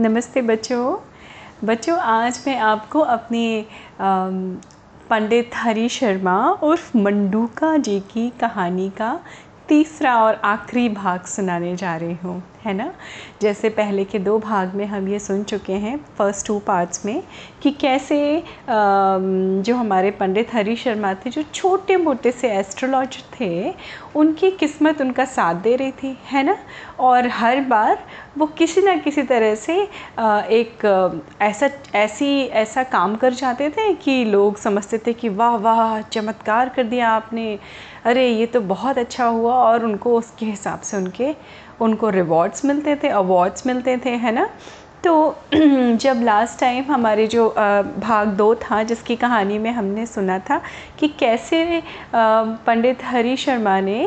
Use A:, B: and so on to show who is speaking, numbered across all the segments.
A: नमस्ते बच्चों। बच्चों, आज मैं आपको अपने पंडित हरी शर्मा उर्फ़ मंडूका जी की कहानी का तीसरा और आखिरी भाग सुनाने जा रही हूँ। है ना? जैसे पहले के दो भाग में हम ये सुन चुके हैं फ़र्स्ट टू पार्ट्स में कि कैसे जो हमारे पंडित हरी शर्मा थे, जो छोटे मोटे से एस्ट्रोलॉजर थे, उनकी किस्मत उनका साथ दे रही थी, है ना? और हर बार वो किसी ना किसी तरह से एक, ऐसा, ऐसी, ऐसा काम कर जाते थे कि लोग समझते थे कि वाह वाह, चमत्कार कर दिया आपने। अरे, ये तो बहुत अच्छा हुआ और उनको उसके हिसाब से उनके उनको रिवॉर्ड्स मिलते थे अवार्ड्स मिलते थे, है ना? तो जब लास्ट टाइम हमारे जो भाग दो था, जिसकी कहानी में हमने सुना था कि कैसे पंडित हरी शर्मा ने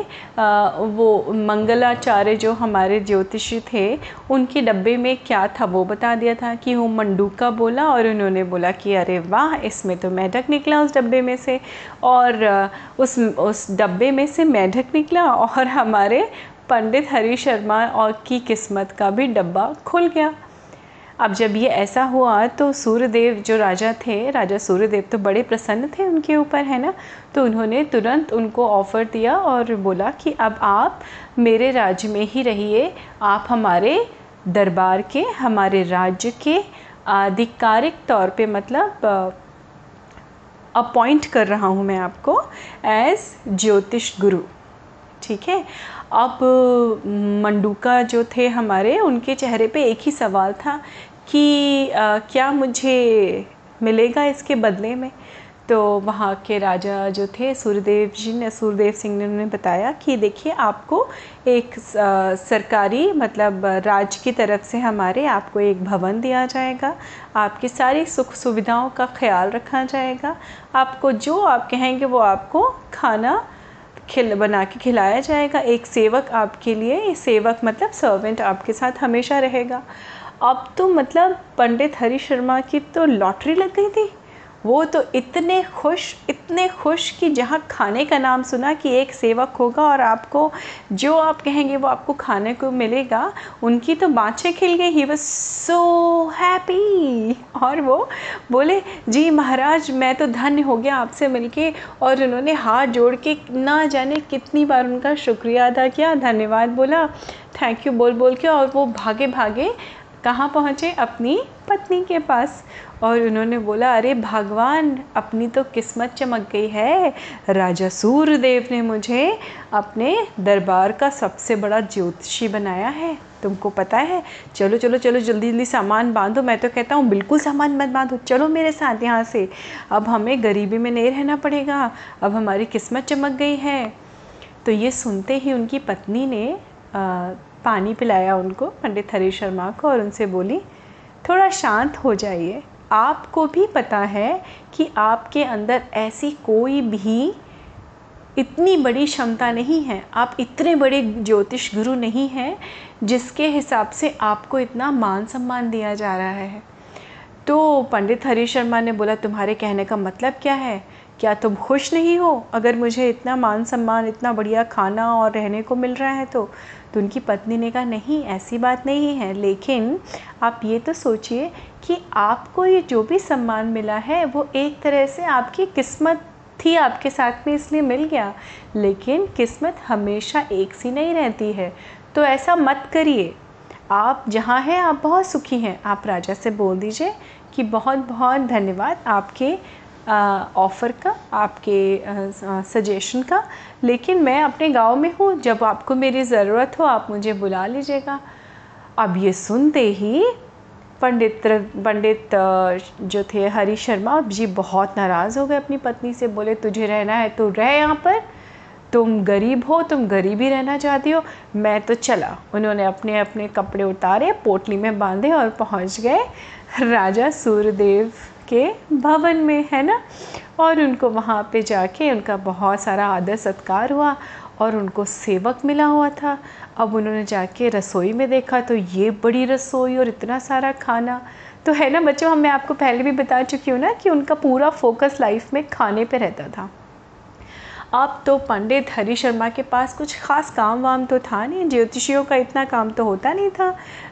A: वो मंगलाचार्य जो हमारे ज्योतिषी थे, उनके डब्बे में क्या था वो बता दिया था कि वो मंडूका बोला और उन्होंने बोला कि, अरे वाह, इसमें तो मेढक निकला उस डब्बे में से। और उस उस डब्बे में से मेढक निकला और हमारे पंडित हरी शर्मा और की किस्मत का भी डब्बा खुल गया। अब जब ये ऐसा हुआ तो सूर्यदेव जो राजा थे, राजा सूर्यदेव तो बड़े प्रसन्न थे उनके ऊपर, है ना? तो उन्होंने तुरंत उनको ऑफ़र दिया और बोला कि अब आप मेरे राज्य में ही रहिए। आप हमारे दरबार के, हमारे राज्य के आधिकारिक तौर पे मतलब अपॉइंट कर रहा हूँ मैं आपको एज ज्योतिष गुरु। ठीक है? अब मंडूका जो थे हमारे उनके चेहरे पे एक ही सवाल था कि आ, क्या मुझे मिलेगा इसके बदले में? तो वहाँ के राजा जो थे सूर्यदेव जी ने सूर्यदेव सिंह ने उन्हें बताया कि देखिए आपको एक सरकारी मतलब राज्य की तरफ़ से हमारे आपको एक भवन दिया जाएगा आपकी सारी सुख सुविधाओं का ख्याल रखा जाएगा आपको जो आप कहेंगे वो आपको खाना खिल बना के खिलाया जाएगा। एक सेवक आपके लिए, सेवक मतलब सर्वेंट आपके साथ हमेशा रहेगा। अब तो मतलब पंडित हरी शर्मा की तो लॉटरी लग गई थी। वो तो इतने खुश इतने खुश कि जहाँ खाने का नाम सुना कि एक सेवक होगा और आपको जो आप कहेंगे वो आपको खाने को मिलेगा, उनकी तो बाँचें खिल गई। ही वॉज़ सो हैप्पी और वो बोले, जी महाराज, मैं तो धन्य हो गया आपसे मिलके। और उन्होंने हाथ जोड़ के ना जाने कितनी बार उनका शुक्रिया अदा किया, धन्यवाद बोला थैंक यू बोल बोल के और वो भागे भागे कहाँ पहुँचे? अपनी पत्नी के पास। और उन्होंने बोला अरे भगवान अपनी तो किस्मत चमक गई है। राजा सूर्यदेव ने मुझे अपने दरबार का सबसे बड़ा ज्योतिषी बनाया है। तुमको पता है? चलो चलो चलो जल्दी जल्दी सामान बांधो। मैं तो कहता हूँ बिल्कुल सामान मत बांधो। चलो मेरे साथ यहाँ से। अब हमें गरीबी में नहीं रहना पड़ेगा। अब हमारी किस्मत चमक गई है। तो ये सुनते ही उनकी पत्नी ने आ, पानी पिलाया उनको, पंडित हरी शर्मा को और उनसे बोली, थोड़ा शांत हो जाइए। आपको भी पता है कि आपके अंदर ऐसी कोई भी इतनी बड़ी क्षमता नहीं है। आप इतने बड़े ज्योतिष गुरु नहीं हैं, जिसके हिसाब से आपको इतना मान सम्मान दिया जा रहा है। तो पंडित हरी शर्मा ने बोला, तुम्हारे कहने का मतलब क्या है? क्या तुम खुश नहीं हो? अगर मुझे इतना मान सम्मान इतना बढ़िया खाना और रहने को मिल रहा है तो तो उनकी पत्नी ने कहा, नहीं, ऐसी बात नहीं है। लेकिन आप ये तो सोचिए कि आपको ये जो भी सम्मान मिला है, वो एक तरह से आपकी किस्मत थी, आपके साथ में इसलिए मिल गया। लेकिन किस्मत हमेशा एक सी नहीं रहती है। तो ऐसा मत करिए। आप जहाँ हैं, आप बहुत सुखी हैं। आप राजा से बोल दीजिए कि बहुत बहुत धन्यवाद आपके ऑफ़र का, आपके सजेशन का। लेकिन मैं अपने गाँव में हूँ, जब आपको मेरी ज़रूरत हो, आप मुझे बुला लीजिएगा। अब ये सुनते ही पंडित पंडित जो थे हरी शर्मा जी बहुत नाराज़ हो गए अपनी पत्नी से। बोले, तुझे रहना है तो रह यहाँ पर। तुम गरीब हो, तुम गरीब ही रहना चाहती हो। मैं तो चला। उन्होंने अपने अपने कपड़े उतारे, पोटली में बांधे और पहुँच गए। राजा सूर्यदेव के भवन में, है ना? और उनको वहाँ पे जाके उनका बहुत सारा आदर सत्कार हुआ और उनको सेवक मिला हुआ था। अब उन्होंने जाके रसोई में देखा तो ये बड़ी रसोई और इतना सारा खाना। तो है ना बच्चों हम मैं आपको पहले भी बता चुकी हूँ ना कि उनका पूरा फोकस लाइफ में खाने पे रहता था। अब तो पंडित हरि शर्मा के पास कुछ ख़ास काम वाम तो था नहीं, ज्योतिषियों का इतना काम तो होता नहीं था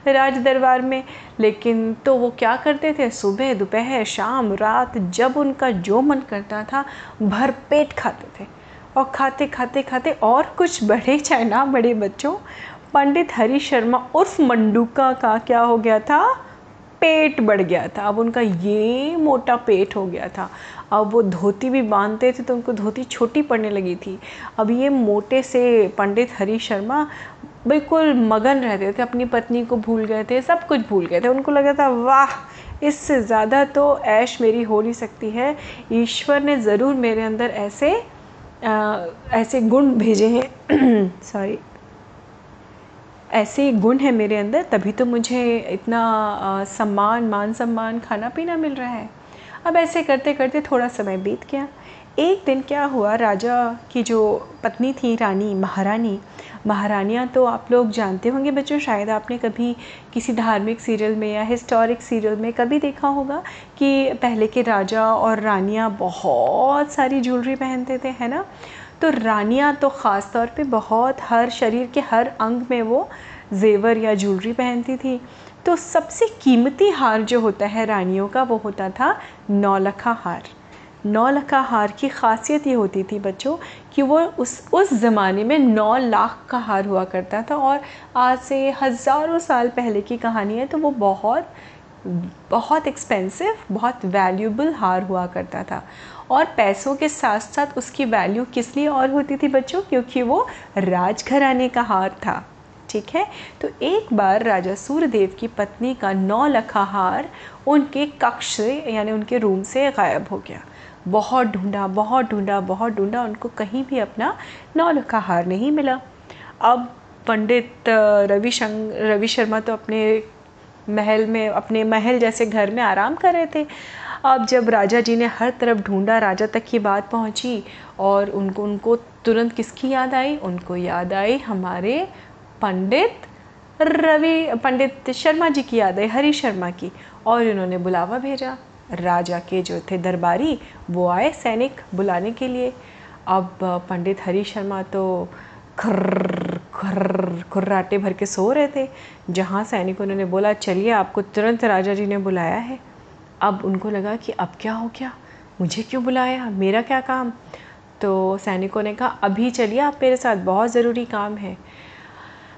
A: राज दरबार में। लेकिन तो वो क्या करते थे? सुबह, दोपहर, शाम, रात, जब उनका जो मन करता था, भर पेट खाते थे। और खाते खाते खाते और कुछ बड़े चाहे ना बड़े बच्चों, पंडित हरी शर्मा उर्फ़ मंडूका का क्या हो गया था? पेट बढ़ गया था। अब उनका ये मोटा पेट हो गया था। अब वो धोती भी बांधते थे तो उनको धोती छोटी पड़ने लगी थी। अब ये मोटे से पंडित हरी शर्मा बिल्कुल मगन रहते थे अपनी पत्नी को भूल गए थे सब कुछ भूल गए थे। उनको लगा था वाह इससे ज़्यादा तो ऐश मेरी हो नहीं सकती है। ईश्वर ने ज़रूर मेरे अंदर ऐसे आ, ऐसे गुण भेजे हैं। सॉरी ऐसे गुण है मेरे अंदर तभी तो मुझे इतना आ, सम्मान मान सम्मान खाना पीना मिल रहा है। अब ऐसे करते करते थोड़ा समय बीत गया। एक दिन क्या हुआ, राजा की जो पत्नी थी, रानी महारानी, महारानियाँ तो आप लोग जानते होंगे बच्चों, शायद आपने कभी किसी धार्मिक सीरियल में या हिस्टोरिक सीरियल में कभी देखा होगा कि पहले के राजा और रानियाँ बहुत सारी ज्वेलरी पहनते थे, है ना? तो रानियाँ तो ख़ास तौर पे बहुत हर शरीर के हर अंग में वो जेवर या ज्वेलरी पहनती थी। तो सबसे कीमती हार जो होता है रानियों का, वो होता था नौलखा हार। नौ लखा हार की खासियत ये होती थी बच्चों कि वो उस उस ज़माने में नौ लाख का हार हुआ करता था और आज से हज़ारों साल पहले की कहानी है तो वो बहुत बहुत एक्सपेंसिव बहुत वैल्यूबल हार हुआ करता था। और पैसों के साथ साथ उसकी वैल्यू किस लिए और होती थी बच्चों? क्योंकि वो राजघराने का हार था। ठीक है? तो एक बार राजा सूर्यदेव की पत्नी का नौ लखा हार उनके कक्ष से, यानी उनके रूम से गायब हो गया। बहुत ढूंढा बहुत ढूंढा बहुत ढूंढा, उनको कहीं भी अपना नौ लखा हार नहीं मिला। अब पंडित रवि रवि शर्मा तो अपने महल में, अपने महल जैसे घर में आराम कर रहे थे। अब जब राजा जी ने हर तरफ़ ढूंढा, राजा तक की बात पहुँची और उनको उनको तुरंत किसकी याद आई? उनको याद आई हमारे पंडित रवि, पंडित शर्मा जी की याद है, हरी शर्मा की। और उन्होंने बुलावा भेजा। राजा के जो थे दरबारी, वो आए सैनिक बुलाने के लिए। अब पंडित हरी शर्मा तो खर्र खर्र, खुर्राटे भर के सो रहे थे। जहाँ सैनिकों ने बोला, चलिए, आपको तुरंत राजा जी ने बुलाया है। अब उनको लगा कि अब क्या हो गया? मुझे क्यों बुलाया? मेरा क्या काम? तो सैनिकों ने कहा, अभी चलिए, आप मेरे साथ बहुत ज़रूरी काम है।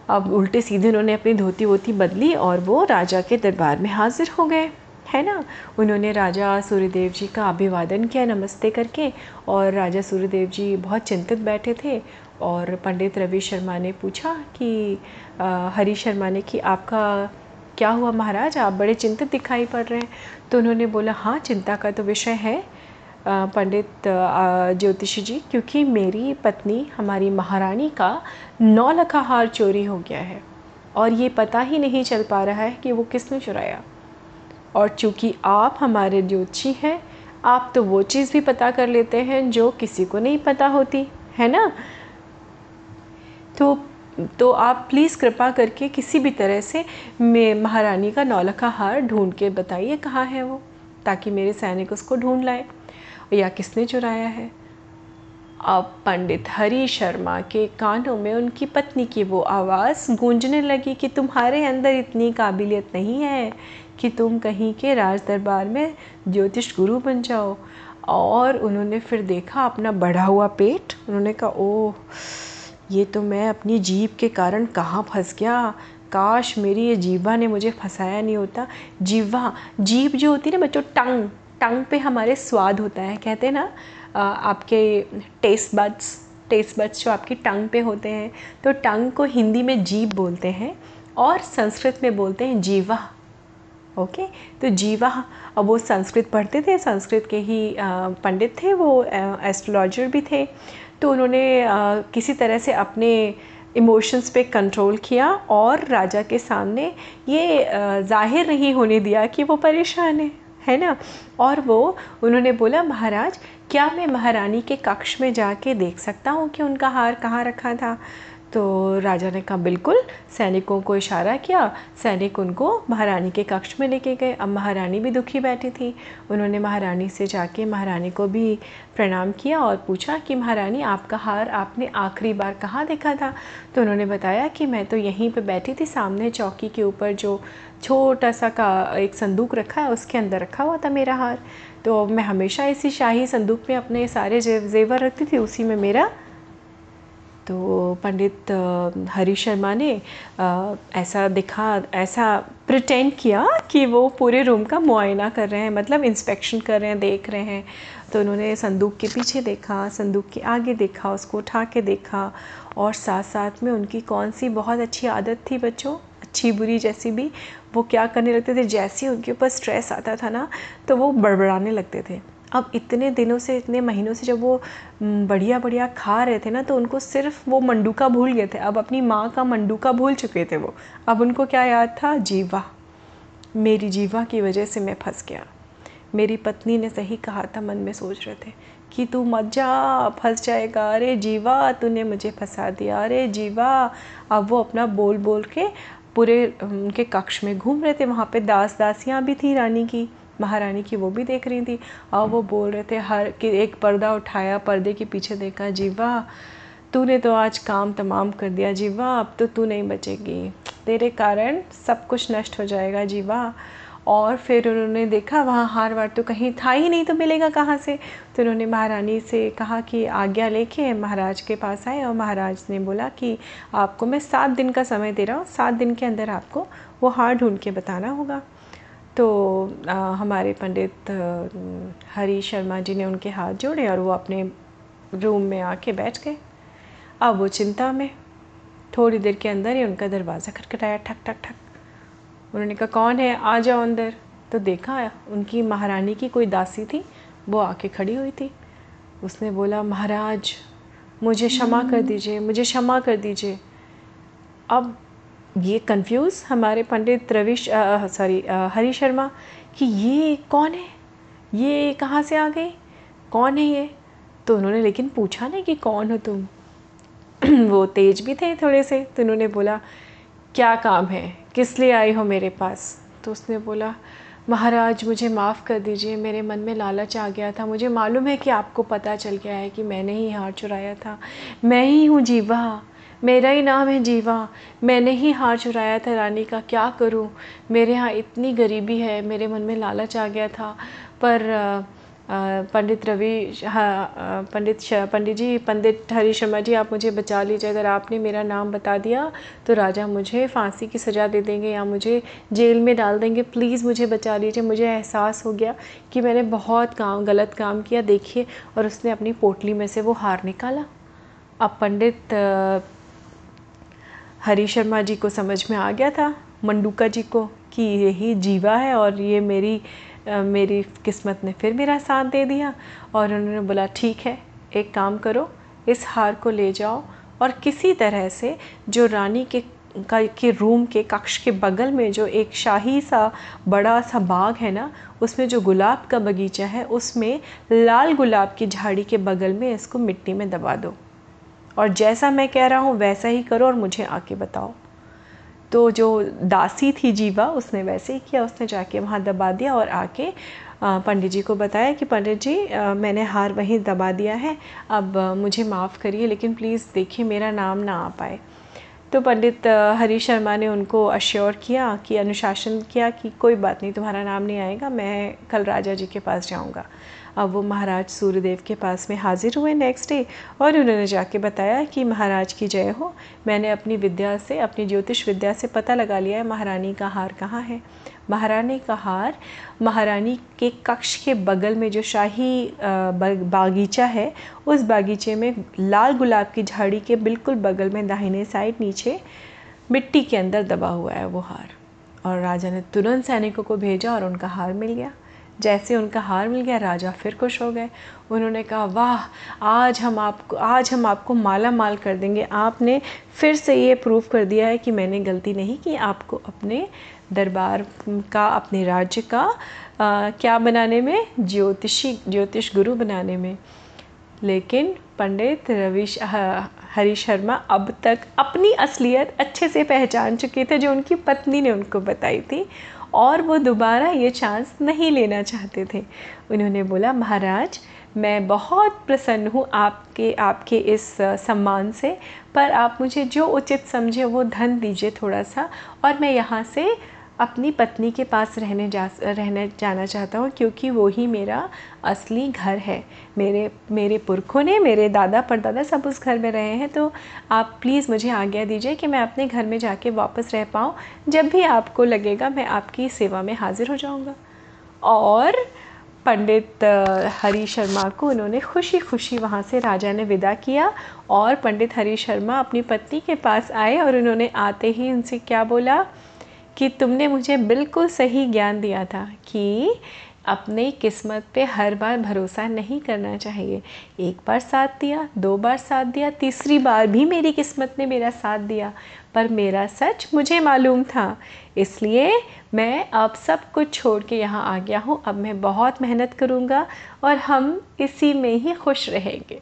A: अब उल्टे सीधे उन्होंने अपनी धोती वोती बदली और वो राजा के दरबार में हाजिर हो गए। है ना? उन्होंने राजा सूर्यदेव जी का अभिवादन किया नमस्ते करके और राजा सूर्यदेव जी बहुत चिंतित बैठे थे और पंडित रवि शर्मा ने पूछा कि हरी शर्मा ने कि आपका क्या हुआ महाराज? आप बड़े चिंतित दिखाई पड़ रहे हैं। तो उन्होंने बोला हाँ चिंता का तो विषय है पंडित ज्योतिषी जी, क्योंकि मेरी पत्नी, हमारी महारानी का नौ लखा हार चोरी हो गया है और ये पता ही नहीं चल पा रहा है कि वो किसने चुराया। और चूँकि आप हमारे ज्योतिषी हैं, आप तो वो चीज़ भी पता कर लेते हैं जो किसी को नहीं पता होती, है ना? तो तो आप प्लीज़ कृपा करके किसी भी तरह से मैं, महारानी का नौलखा हार ढूंढ के बताइए कहाँ है वो, ताकि मेरे सैनिक उसको ढूंढ लाए, या किसने चुराया है। पंडित हरी शर्मा के कानों में उनकी पत्नी की वो आवाज़ गूंजने लगी कि तुम्हारे अंदर इतनी काबिलियत नहीं है कि तुम कहीं के राज दरबार में ज्योतिष गुरु बन जाओ। और उन्होंने फिर देखा अपना बढ़ा हुआ पेट। उन्होंने कहा, ओह, ये तो मैं अपनी जीभ के कारण कहाँ फंस गया? काश मेरी ये जीवा ने मुझे फंसाया नहीं होता। जीवा जीभ जो होती है ना बच्चों, टंग टंग पे हमारे स्वाद होता है, कहते हैं ना? आपके टेस्ट बड्स टेस्ट बड्स जो आपकी टंग पे होते हैं तो टंग को हिंदी में जीभ बोलते हैं और संस्कृत में बोलते हैं जीवा। ओके तो जीवा, अब वो संस्कृत पढ़ते थे, संस्कृत के ही पंडित थे, वो एस्ट्रोलॉजर भी थे। तो उन्होंने किसी तरह से अपने इमोशंस पे कंट्रोल किया और राजा के सामने ये ज़ाहिर नहीं होने दिया कि वो परेशान है। है ना? और वो, उन्होंने बोला, महाराज, क्या मैं महारानी के कक्ष में जाके देख सकता हूँ कि उनका हार कहाँ रखा था? तो राजा ने कहा, बिल्कुल, सैनिकों को इशारा किया। सैनिक उनको महारानी के कक्ष में लेके गए। अब महारानी भी दुखी बैठी थी। उन्होंने महारानी से जाके महारानी को भी प्रणाम किया और पूछा कि, महारानी, आपका हार आपने आखिरी बार कहाँ देखा था? तो उन्होंने बताया कि, मैं तो यहीं पे बैठी थी, सामने चौकी के ऊपर जो छोटा सा का एक संदूक रखा है, उसके अंदर रखा हुआ था मेरा हार। तो मैं हमेशा इसी शाही संदूक में अपने सारे जेवर रखती थी, उसी में मेरा तो पंडित हरी शर्मा ने ऐसा दिखा, ऐसा प्रटेंड किया कि वो पूरे रूम का मुआयना कर रहे हैं मतलब इंस्पेक्शन कर रहे हैं, देख रहे हैं। तो उन्होंने संदूक के पीछे देखा, संदूक के आगे देखा, उसको उठा के देखा और साथ साथ में उनकी कौन सी बहुत अच्छी आदत थी बच्चों, अच्छी बुरी जैसी भी, वो क्या करने लगते थे? जैसे उनके ऊपर स्ट्रेस आता था ना तो वो बड़बड़ाने लगते थे। अब इतने दिनों से, इतने महीनों से जब वो बढ़िया बढ़िया खा रहे थे ना तो उनको सिर्फ़ वो मंडूका भूल गए थे। अब अपनी माँ का मंडूका भूल चुके थे वो। अब उनको क्या याद था? जीवा। मेरी जीवा की वजह से मैं फंस गया। मेरी पत्नी ने सही कहा था, मन में सोच रहे थे कि तू मत जा, फंस जाएगा। अरे जीवा, तूने मुझे फंसा दिया। अरे जीवा। अब वो अपना बोल बोल के पूरे उनके कक्ष में घूम रहे थे। वहाँ पे दास दासियाँ भी थी रानी की। महारानी की वो भी देख रही थी और वो बोल रहे थे, हर कि एक पर्दा उठाया, पर्दे के पीछे देखा, जीवा, तूने तो आज काम तमाम कर दिया, जीवा, अब तो तू नहीं बचेगी। तेरे कारण सब कुछ नष्ट हो जाएगा, जीवा। और फिर उन्होंने देखा, वहाँ हार वार तो कहीं था ही नहीं तो मिलेगा कहाँ से? तो उन्होंने महारानी से कहा कि, आज्ञा लेके महाराज के पास आए और महाराज ने बोला कि, आपको मैं सात दिन का समय दे रहा हूँ, सात दिन के अंदर आपको वो हार ढूंढ के बताना होगा। तो आ, हमारे पंडित हरी शर्मा जी ने उनके हाथ जोड़े और वो अपने रूम में आके बैठ गए। अब वो चिंता में थोड़ी देर के अंदर ही उनका दरवाज़ा खटखटाया ठक ठक ठक। उन्होंने कहा कौन है? आ जाओ अंदर। तो देखा उनकी महारानी की कोई दासी थी वो आके खड़ी हुई थी। उसने बोला महाराज मुझे क्षमा कर दीजिए मुझे क्षमा कर दीजिए। अब ये कंफ्यूज हमारे पंडित रविश सॉरी हरी शर्मा कि ये कौन है? ये कहाँ से आ गई कौन है ये? तो उन्होंने लेकिन पूछा नहीं कि कौन हो तुम? वो तेज भी थे थोड़े से तो उन्होंने बोला, क्या काम है? किस लिए आई हो मेरे पास? तो उसने बोला, महाराज, मुझे माफ़ कर दीजिए, मेरे मन में लालच आ गया था। मुझे मालूम है कि आपको पता चल गया है कि मैंने ही हार चुराया था। मैं ही हूँ जीवा। मेरा ही नाम है जीवा। मैंने ही हार चुराया था रानी का। क्या करूँ? मेरे यहाँ इतनी गरीबी है, मेरे मन में लालच आ गया था। पर पंडित रवि पंडित पंडित जी, पंडित हरी शर्मा जी, आप मुझे बचा लीजिए। अगर आपने मेरा नाम बता दिया तो राजा मुझे फांसी की सज़ा दे देंगे या मुझे जेल में डाल देंगे। प्लीज़ मुझे बचा लीजिए। मुझे एहसास हो गया कि मैंने बहुत काम, गलत काम किया। देखिए, और उसने अपनी पोटली में से वो हार निकाला। अब पंडित हरी शर्मा जी को समझ में आ गया था मंडूका जी को कि यही जीवा है और ये मेरी आ, मेरी किस्मत ने फिर मेरा साथ दे दिया और उन्होंने बोला ठीक है एक काम करो इस हार को ले जाओ और किसी तरह से जो रानी के का के रूम के कक्ष के बगल में जो एक शाही सा बड़ा सा बाग है ना उसमें जो गुलाब का बगीचा है उसमें लाल गुलाब की झाड़ी के बगल में इसको मिट्टी में दबा दो। और जैसा मैं कह रहा हूँ, वैसा ही करो और मुझे आके बताओ। तो जो दासी थी जीवा, उसने वैसे ही किया, उसने जाके वहाँ दबा दिया और आके पंडित जी को बताया कि पंडित जी मैंने हार वहीं दबा दिया है, अब मुझे माफ़ करिए, लेकिन प्लीज़ देखिए मेरा नाम ना आ पाए। तो पंडित हरी शर्मा ने उनको अश्योर किया कि, अनुशासन किया कि कोई बात नहीं, तुम्हारा नाम नहीं आएगा, मैं कल राजा जी के पास जाऊँगा। अब वो महाराज सूर्यदेव के पास में हाजिर हुए नेक्स्ट डे और उन्होंने जाके बताया कि महाराज की जय हो। मैंने अपनी विद्या से, अपनी ज्योतिष विद्या से पता लगा लिया है महारानी का हार कहाँ है। महारानी का हार, महारानी के कक्ष के बगल में जो शाही बागीचा है, उस बागीचे में लाल गुलाब की झाड़ी के बिल्कुल बगल में दाहिने साइड नीचे मिट्टी के अंदर दबा हुआ है वो हार। और राजा ने तुरंत सैनिकों को भेजा और उनका हार मिल गया। जैसे उनका हार मिल गया राजा फिर खुश हो गए। उन्होंने कहा वाह आज हम आपको आज हम आपको माला माल कर देंगे। आपने फिर से ये प्रूव कर दिया है कि मैंने गलती नहीं की आपको अपने दरबार का अपने राज्य का आ, क्या बनाने में? ज्योतिषी ज्योतिष गुरु बनाने में। लेकिन पंडित रवि हरी शर्मा अब तक अपनी असलियत अच्छे से पहचान चुके थे जो उनकी पत्नी ने उनको बताई थी। और वो दोबारा ये चांस नहीं लेना चाहते थे। उन्होंने बोला, महाराज, मैं बहुत प्रसन्न हूँ आपके आपके इस सम्मान से, पर आप मुझे जो उचित समझे वो धन दीजिए थोड़ा सा और मैं यहाँ से अपनी पत्नी के पास रहने जा, रहने जाना चाहता हूँ क्योंकि वो ही मेरा असली घर है। मेरे मेरे पुरखों ने, मेरे दादा परदादा सब उस घर में रहे हैं तो आप प्लीज़ मुझे आज्ञा दीजिए कि मैं अपने घर में जाके वापस रह पाऊँ। जब भी आपको लगेगा, मैं आपकी सेवा में हाज़िर हो जाऊँगा। और पंडित हरी शर्मा को उन्होंने खुशी खुशी वहाँ से राजा ने विदा किया और पंडित हरी शर्मा अपनी पत्नी के पास आए और उन्होंने आते ही उनसे क्या बोला? कि तुमने मुझे बिल्कुल सही ज्ञान दिया था कि अपने किस्मत पे हर बार भरोसा नहीं करना चाहिए। एक बार साथ दिया, दो बार साथ दिया, तीसरी बार भी मेरी किस्मत ने मेरा साथ दिया। पर मेरा सच मुझे मालूम था। इसलिए मैं अब सब कुछ छोड़ के यहाँ आ गया हूँ। अब मैं बहुत मेहनत करूँगा और हम इसी में ही खुश रहेंगे।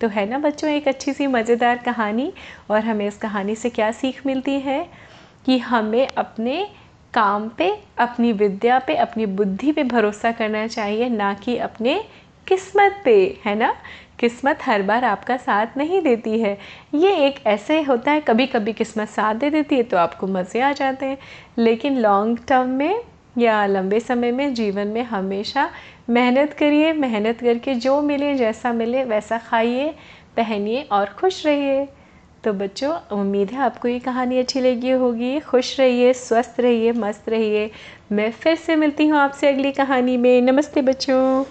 A: तो है ना बच्चों, एक अच्छी सी मज़ेदार कहानी और हमें इस कहानी से क्या सीख मिलती है? कि हमें अपने काम पे, अपनी विद्या पे, अपनी बुद्धि पे भरोसा करना चाहिए, ना कि अपने किस्मत पे, है ना? किस्मत हर बार आपका साथ नहीं देती है। ये एक ऐसे होता है कभी कभी किस्मत साथ दे देती है तो आपको मज़े आ जाते हैं। लेकिन लॉन्ग टर्म में या लंबे समय में जीवन में हमेशा मेहनत करिए, मेहनत करके जो मिले, जैसा मिले, वैसा खाइए, पहनिए और खुश रहिए। तो बच्चों, उम्मीद है आपको ये कहानी अच्छी लगी होगी। खुश रहिए, स्वस्थ रहिए, मस्त रहिए। मैं फिर से मिलती हूँ आपसे अगली कहानी में। नमस्ते बच्चों।